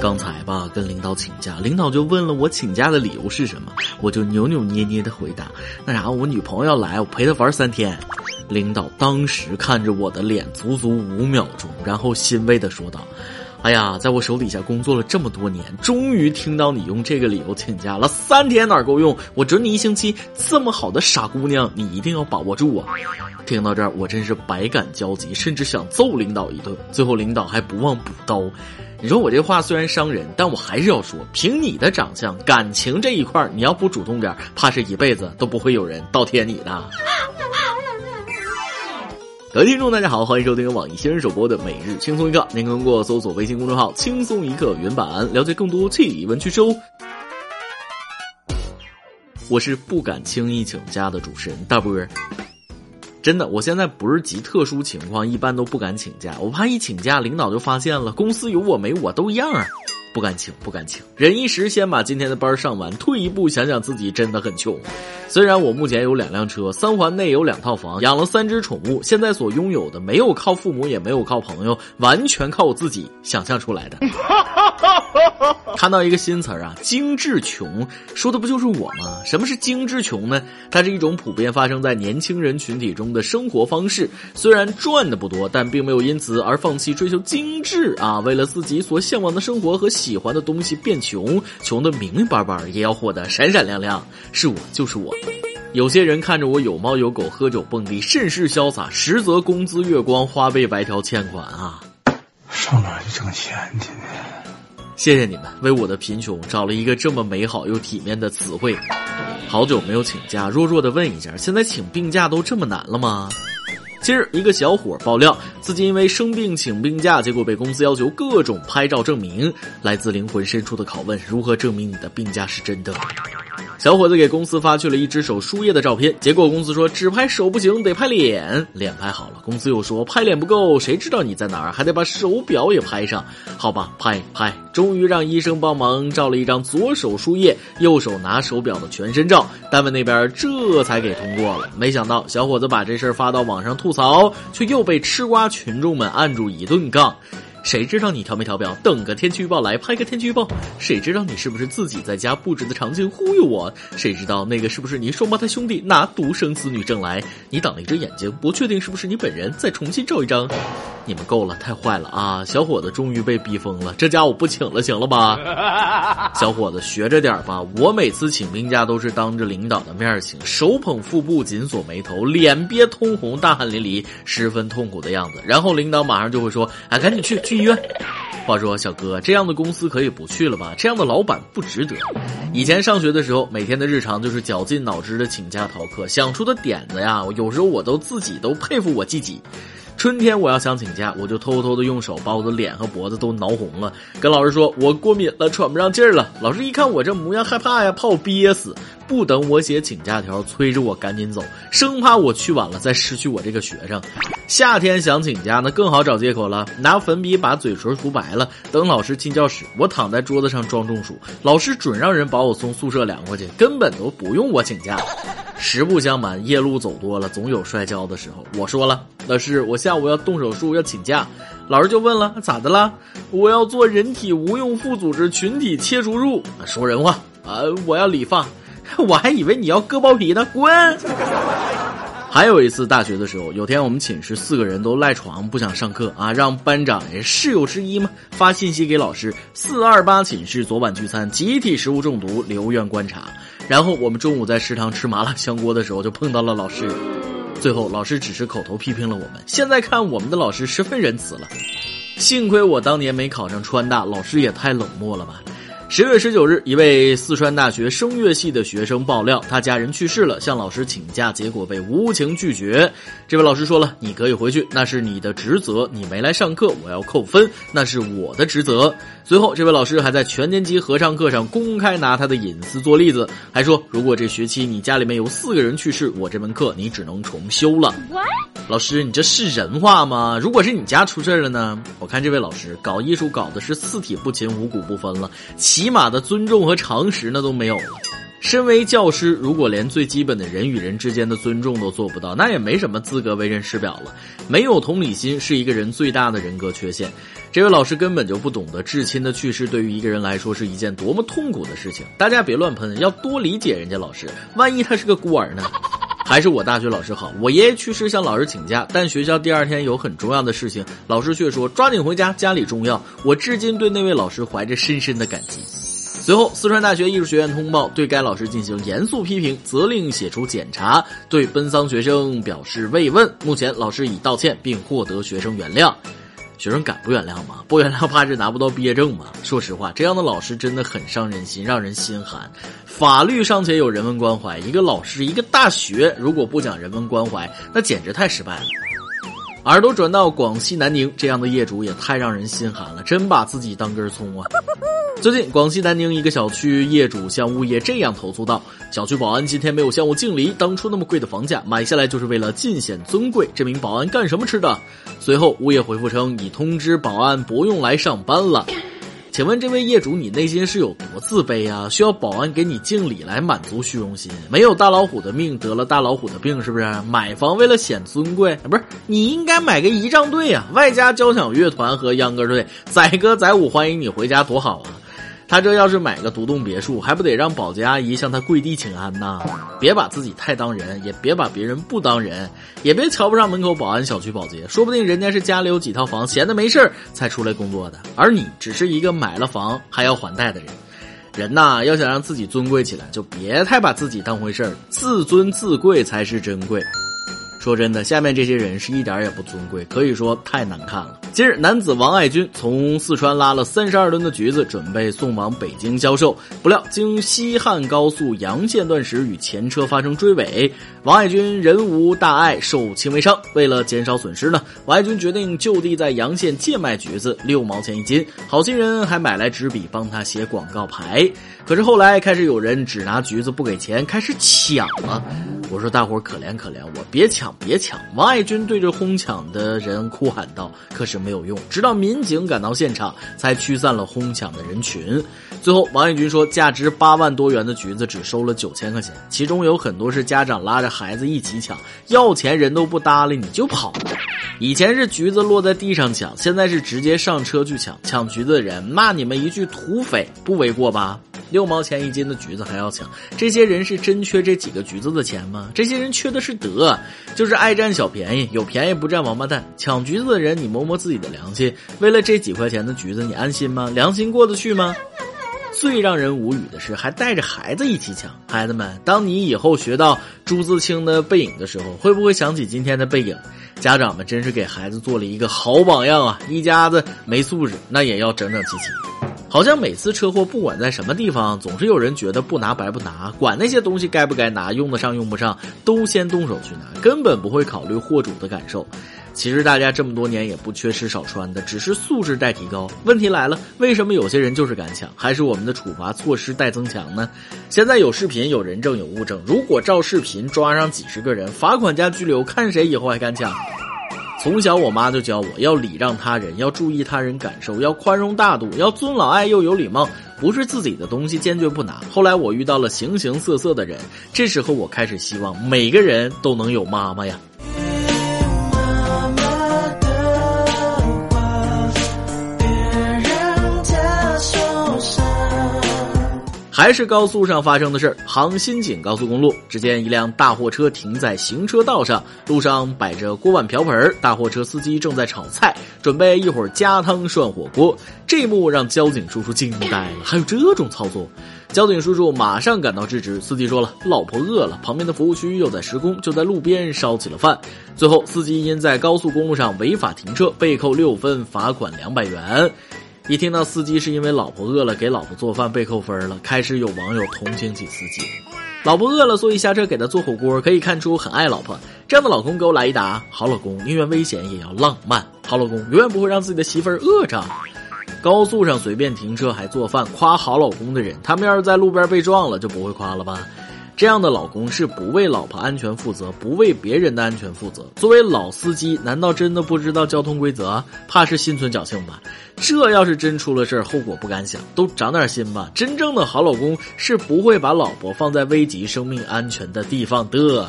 刚才吧，跟领导请假，领导就问了我请假的理由是什么，我就扭扭捏捏的回答：“那啥，我女朋友要来，我陪她玩三天。”领导当时看着我的脸，足足五秒钟，然后欣慰的说道：“哎呀，在我手底下工作了这么多年，终于听到你用这个理由请假了。三天哪够用？我准你一星期。这么好的傻姑娘，你一定要把握住啊！”听到这儿，我真是百感交集，甚至想揍领导一顿。最后，领导还不忘补刀。你说我这话虽然伤人，但我还是要说，凭你的长相，感情这一块你要不主动点，怕是一辈子都不会有人倒贴你的。各位听众，大家好，欢迎收听由网易新闻首播的《每日轻松一刻》，您通过搜索微信公众号“轻松一刻”原版了解更多趣闻趣事哦。我是不敢轻易请假的主持人大波儿。真的，我现在不是极特殊情况，一般都不敢请假，我怕一请假，领导就发现了，公司有我没我都一样啊，不敢请，不敢请，忍一时，先把今天的班上完，退一步想想自己真的很穷。虽然我目前有两辆车，三环内有两套房，养了三只宠物，现在所拥有的没有靠父母，也没有靠朋友，完全靠我自己想象出来的。看到一个新词儿啊，精致穷，说的不就是我吗？什么是精致穷呢？它是一种普遍发生在年轻人群体中的生活方式。虽然赚的不多，但并没有因此而放弃追求精致啊。为了自己所向往的生活和喜欢的东西变穷，穷的明明白白，也要活得闪闪亮亮。是我，就是我。有些人看着我有猫有狗，喝酒蹦迪，甚是潇洒，实则工资月光，花呗白条欠款啊。上哪去挣钱去呢？谢谢你们为我的贫穷找了一个这么美好又体面的词汇。好久没有请假，弱弱的问一下，现在请病假都这么难了吗？近日，一个小伙爆料自己因为生病请病假，结果被公司要求各种拍照证明。来自灵魂深处的拷问：如何证明你的病假是真的？小伙子给公司发去了一只手输液的照片，结果公司说只拍手不行，得拍脸。脸拍好了，公司又说拍脸不够，谁知道你在哪儿，还得把手表也拍上。好吧，拍拍，终于让医生帮忙照了一张左手输液、右手拿手表的全身照，单位那边这才给通过了。没想到小伙子把这事儿发到网上吐槽，却又被吃瓜群众们按住一顿杠。谁知道你调没调表？等个天气预报来拍个天气预报。谁知道你是不是自己在家布置的场景忽悠我？谁知道那个是不是你双胞胎兄弟拿独生子女证来？你挡了一只眼睛，不确定是不是你本人，再重新照一张。你们够了，太坏了啊！小伙子终于被逼疯了，这家我不请了，行了吧？小伙子学着点吧，我每次请病假都是当着领导的面请，手捧腹部，紧锁眉头，脸憋通红，大汗淋漓，十分痛苦的样子。然后领导马上就会说：“哎，赶紧去去医院。”话说小哥，这样的公司可以不去了吧？这样的老板不值得。以前上学的时候，每天的日常就是绞尽脑汁的请假逃课，想出的点子呀，有时候我都自己都佩服我自己。春天我要想请假，我就偷偷的用手把我的脸和脖子都挠红了，跟老师说我过敏了，喘不上气儿了。老师一看我这模样，害怕呀，怕我憋死，不等我写请假条，催着我赶紧走，生怕我去晚了再失去我这个学生。夏天想请假，那更好找借口了，拿粉笔把嘴唇涂白了，等老师进教室，我躺在桌子上装中暑，老师准让人把我送宿舍凉快去，根本都不用我请假。实不相瞒，夜路走多了，总有摔跤的时候。我说了，老师，我下午要动手术，要请假。老师就问了，咋的了？我要做人体无用副组织群体切除术。说人话啊！我要理发，我还以为你要割包皮呢，滚！还有一次大学的时候，有天我们寝室四个人都赖床不想上课啊，让班长也室友之一嘛发信息给老师：四二八寝室昨晚聚餐，集体食物中毒，留院观察。然后我们中午在食堂吃麻辣香锅的时候，就碰到了老师。最后老师只是口头批评了我们。现在看我们的老师十分仁慈了。幸亏我当年没考上川大，老师也太冷漠了吧。十月十九日，一位四川大学声乐系的学生爆料，他家人去世了，向老师请假，结果被无情拒绝。这位老师说了：“你可以回去，那是你的职责。你没来上课，我要扣分，那是我的职责。”随后，这位老师还在全年级合唱课上公开拿他的隐私做例子，还说：“如果这学期你家里面有四个人去世，我这门课你只能重修了。”老师，你这是人话吗？如果是你家出事了呢？我看这位老师搞艺术搞的是四体不勤五谷不分了，起码的尊重和常识那都没有了。身为教师，如果连最基本的人与人之间的尊重都做不到，那也没什么资格为人师表了。没有同理心是一个人最大的人格缺陷。这位老师根本就不懂得至亲的去世对于一个人来说是一件多么痛苦的事情。大家别乱喷，要多理解人家老师。万一他是个孤儿呢？还是我大学老师好。我爷爷去世向老师请假，但学校第二天有很重要的事情，老师却说抓紧回家，家里重要。我至今对那位老师怀着深深的感激。随后，四川大学艺术学院通报对该老师进行严肃批评，责令写出检查，对奔丧学生表示慰问。目前，老师已道歉并获得学生原谅。学生敢不原谅吗？不原谅怕是拿不到毕业证吗？说实话，这样的老师真的很伤人心，让人心寒。法律尚且有人文关怀，一个老师，一个大学，如果不讲人文关怀，那简直太失败了。耳朵转到广西南宁，这样的业主也太让人心寒了，真把自己当根葱啊！最近，广西南宁一个小区业主向物业这样投诉道：“小区保安今天没有向我敬礼，当初那么贵的房价买下来就是为了尽显尊贵。这名保安干什么吃的？”随后，物业回复称已通知保安不用来上班了。请问这位业主，你内心是有多自卑啊？需要保安给你敬礼来满足虚荣心？没有大老虎的命，得了大老虎的病，是不是？买房为了显尊贵，不是？你应该买个仪仗队啊，外加交响乐团和秧歌队，载歌载舞欢迎你回家，多好啊！他这要是买个独栋别墅，还不得让保洁阿姨向他跪地请安呐？别把自己太当人，也别把别人不当人，也别瞧不上门口保安、小区保洁，说不定人家是家里有几套房，闲的没事才出来工作的，而你只是一个买了房还要还贷的人。人呐，要想让自己尊贵起来，就别太把自己当回事儿，自尊自贵才是珍贵。说真的，下面这些人是一点也不尊贵，可以说太难看了。近日，男子王爱军从四川拉了三十二吨的橘子，准备送往北京销售，不料经西汉高速阳县段时与前车发生追尾，王爱军人无大碍，受轻微伤。为了减少损失呢，王爱军决定就地在阳县贱卖橘子，六毛钱一斤。好心人还买来纸笔帮他写广告牌。可是后来开始有人只拿橘子不给钱，开始抢了。我说大伙可怜可怜我，别抢别抢！王爱军对着哄抢的人哭喊道。可是没有用，直到民警赶到现场，才驱散了哄抢的人群。最后，王义军说，价值八万多元的橘子只收了九千块钱，其中有很多是家长拉着孩子一起抢，要钱人都不搭理你就跑。以前是橘子落在地上抢，现在是直接上车去抢。抢橘子的人骂你们一句土匪，不为过吧？六毛钱一斤的橘子还要抢，这些人是真缺这几个橘子的钱吗？这些人缺的是德，就是爱占小便宜，有便宜不占王八蛋。抢橘子的人，你摸摸自己的良心，为了这几块钱的橘子，你安心吗？良心过得去吗？最让人无语的是，还带着孩子一起抢。孩子们，当你以后学到朱自清的《背影》的时候，会不会想起今天的背影？家长们真是给孩子做了一个好榜样啊！一家子没素质，那也要整整齐齐。好像每次车祸，不管在什么地方，总是有人觉得不拿白不拿，管那些东西该不该拿，用得上用不上，都先动手去拿，根本不会考虑货主的感受。其实大家这么多年也不缺吃少穿的，只是素质待提高。问题来了，为什么有些人就是敢抢？还是我们的处罚措施待增强呢？现在有视频、有人证、有物证，如果照视频抓上几十个人，罚款加拘留，看谁以后还敢抢？从小我妈就教我要礼让他人，要注意他人感受，要宽容大度，要尊老爱幼有礼貌，不是自己的东西坚决不拿。后来我遇到了形形色色的人，这时候我开始希望每个人都能有妈妈呀。还是高速上发生的事儿，杭新景高速公路，只见一辆大货车停在行车道上，路上摆着锅碗瓢盆，大货车司机正在炒菜，准备一会儿加汤涮火锅。这一幕让交警叔叔惊呆了，还有这种操作！交警叔叔马上赶到制止，司机说了，老婆饿了，旁边的服务区又在施工，就在路边烧起了饭。最后，司机因在高速公路上违法停车，被扣六分，罚款两百元。一听到司机是因为老婆饿了给老婆做饭被扣分了，开始有网友同情起司机。老婆饿了，所以下车给他做火锅，可以看出很爱老婆。这样的老公给我来一打，好老公宁愿危险也要浪漫，好老公永远不会让自己的媳妇饿着。高速上随便停车还做饭，夸好老公的人，他们要是在路边被撞了就不会夸了吧？这样的老公是不为老婆安全负责，不为别人的安全负责。作为老司机，难道真的不知道交通规则？怕是心存侥幸吧？这要是真出了事儿，后果不敢想。都长点心吧！真正的好老公是不会把老婆放在危及生命安全的地方的。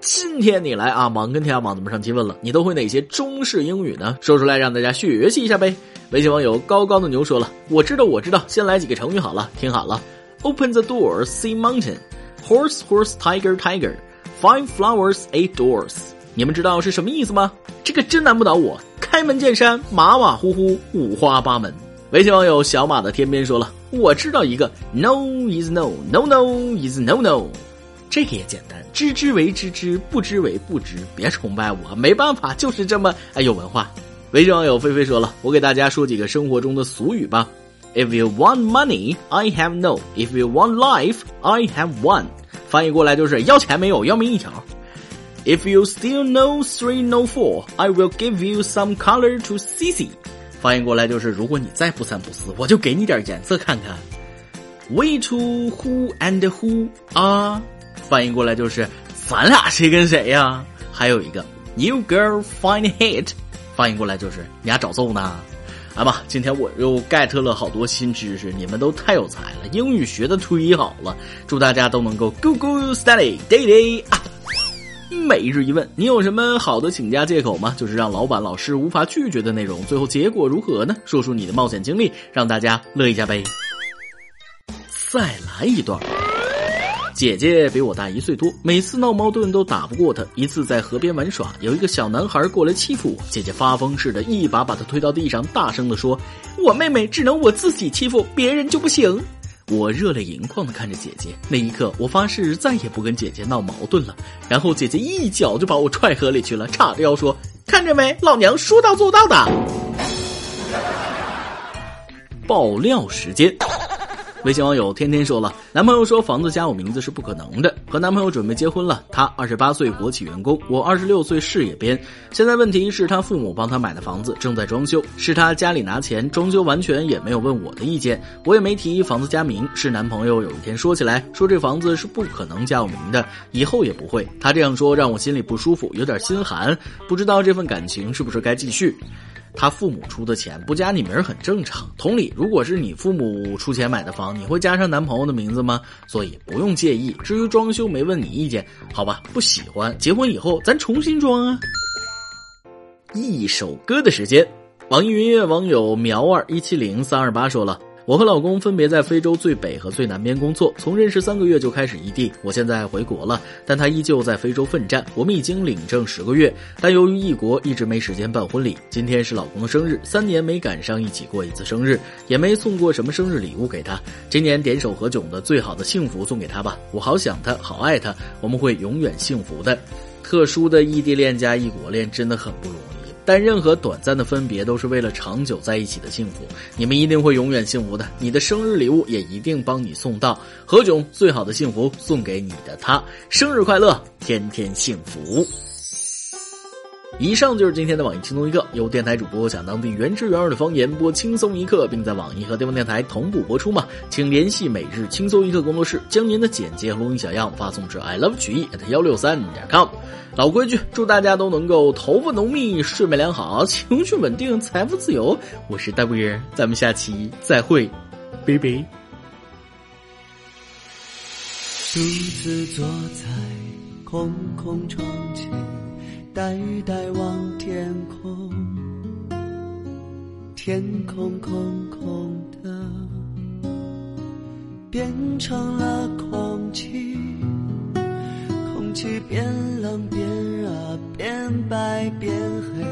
今天你来啊，忙跟天涯网怎么上提问了，你都会哪些中式英语呢？说出来让大家学习一下呗。微信网友高高的牛说了，我知道，我知道，先来几个成语好了，听好了：Open the door, see mountain; horse, horse, tiger, tiger; five flowers, eight doors。你们知道是什么意思吗？这个真难不倒我。开门见山，马马虎虎，五花八门。微信网友小马的天边说了，我知道一个，No is no, no no is no no。这个也简单，知之为知之，不知为不知。别崇拜我，没办法，就是这么哎有文化。微信网友菲菲说了，我给大家说几个生活中的俗语吧。If you want money, I have no. If you want life, I have one. 翻译过来就是要钱没有，要命一条。If you still know three, no four, I will give you some color to see see. 翻译过来就是如果你再不三不四，我就给你点颜色看看。We two who and who are 翻译过来就是咱俩谁跟谁呀？还有一个 You girl find hit，翻译过来就是你俩找揍呢。 来吧，今天我又 get 了好多新知识，你们都太有才了，英语学的忒好了。祝大家都能够 go go study day day 啊！每日一问，你有什么好的请假借口吗？就是让老板老师无法拒绝的内容。最后结果如何呢？说出你的冒险经历，让大家乐一下呗。再来一段。姐姐比我大一岁多，每次闹矛盾都打不过她。一次在河边玩耍，有一个小男孩过来欺负我，姐姐发疯似的，一把把他推到地上，大声的说：“我妹妹只能我自己欺负，别人就不行。”我热泪盈眶的看着姐姐，那一刻我发誓再也不跟姐姐闹矛盾了。然后姐姐一脚就把我踹河里去了，叉着腰说：“看着没，老娘说到做到的。”爆料时间。微信网友天天说了，男朋友说房子加我名字是不可能的。和男朋友准备结婚了，他二十八岁国企员工，我二十六岁事业编。现在问题是他父母帮他买的房子正在装修，是他家里拿钱装修，完全也没有问我的意见，我也没提房子加名。是男朋友有一天说起来，说这房子是不可能加我名的，以后也不会。他这样说让我心里不舒服，有点心寒，不知道这份感情是不是该继续。他父母出的钱不加你名很正常。同理，如果是你父母出钱买的房，你会加上男朋友的名字吗？所以不用介意。至于装修，没问你意见，好吧？不喜欢，结婚以后咱重新装啊。一首歌的时间，网易云音乐网友苗二一七零三二八说了。我和老公分别在非洲最北和最南边工作，从认识三个月就开始异地。我现在回国了，但他依旧在非洲奋战。我们已经领证十个月，但由于异国，一直没时间办婚礼。今天是老公的生日，三年没赶上一起过一次生日，也没送过什么生日礼物给他。今年点首何炅的最好的幸福送给他吧，我好想他，好爱他，我们会永远幸福的。特殊的异地恋加异国恋真的很不容易。但任何短暂的分别都是为了长久在一起的幸福，你们一定会永远幸福的。你的生日礼物也一定帮你送到。何炅最好的幸福送给你的他，生日快乐，天天幸福。以上就是今天的网易轻松一刻，由电台主播讲当地原汁原味的方言播轻松一刻，并在网易和地方电台同步播出嘛？请联系每日轻松一刻工作室，将您的简介和录音小样发送至 i love 曲艺 at 幺六三点 com。老规矩，祝大家都能够头发浓密，睡眠良好，情绪稳定，财富自由。我是大贵人，咱们下期再会，拜拜。独自坐在空空窗前。呆呆望天空，天空空空的，变成了空气，空气变冷变热，变白变黑，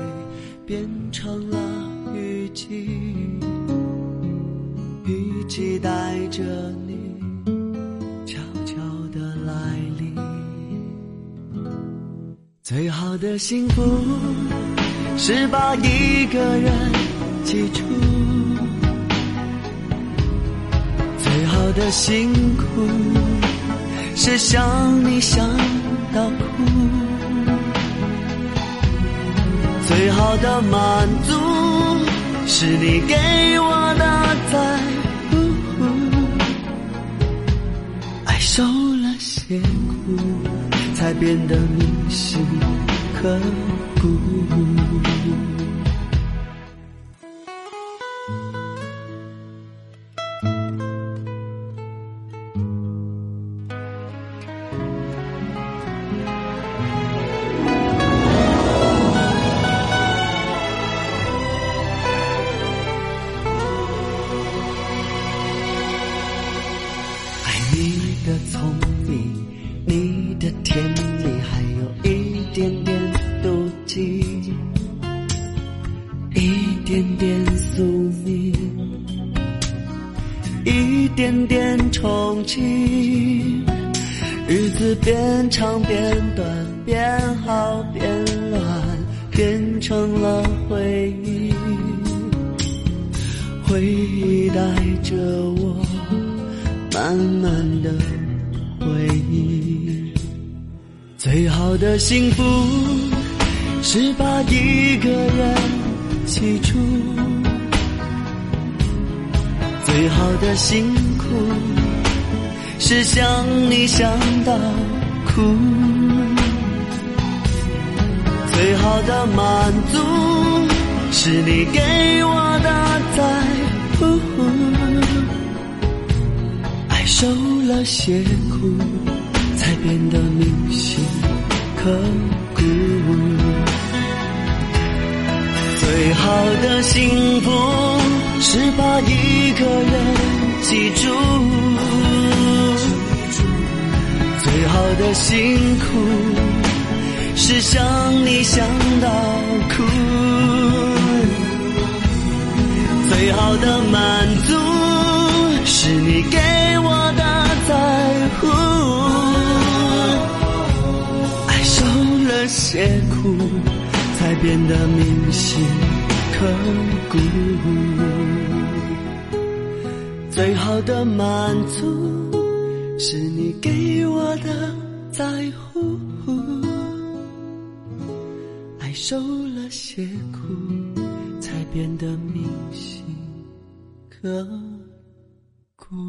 变成了雨季，雨季带着最好的幸福是把一个人记住，最好的辛苦是想你想到哭，最好的满足是你给我的在乎，爱受了些苦，才变得铭心刻骨。一点点憧憬。日子变长变短，变好变乱，变成了回忆，回忆带着我。慢慢的回忆，最好的幸福是把一个人记住，最好的辛苦是想你想到哭，最好的满足是你给我的在乎。爱受了些苦，才变得铭心刻骨。最好的幸福是把一个人记住，最好的辛苦是想你想到哭，最好的满足是你给我的在乎。爱受了。些苦，才变得铭心刻骨。最好的满足，是你给我的在乎。爱受了些苦，才变得铭心刻骨。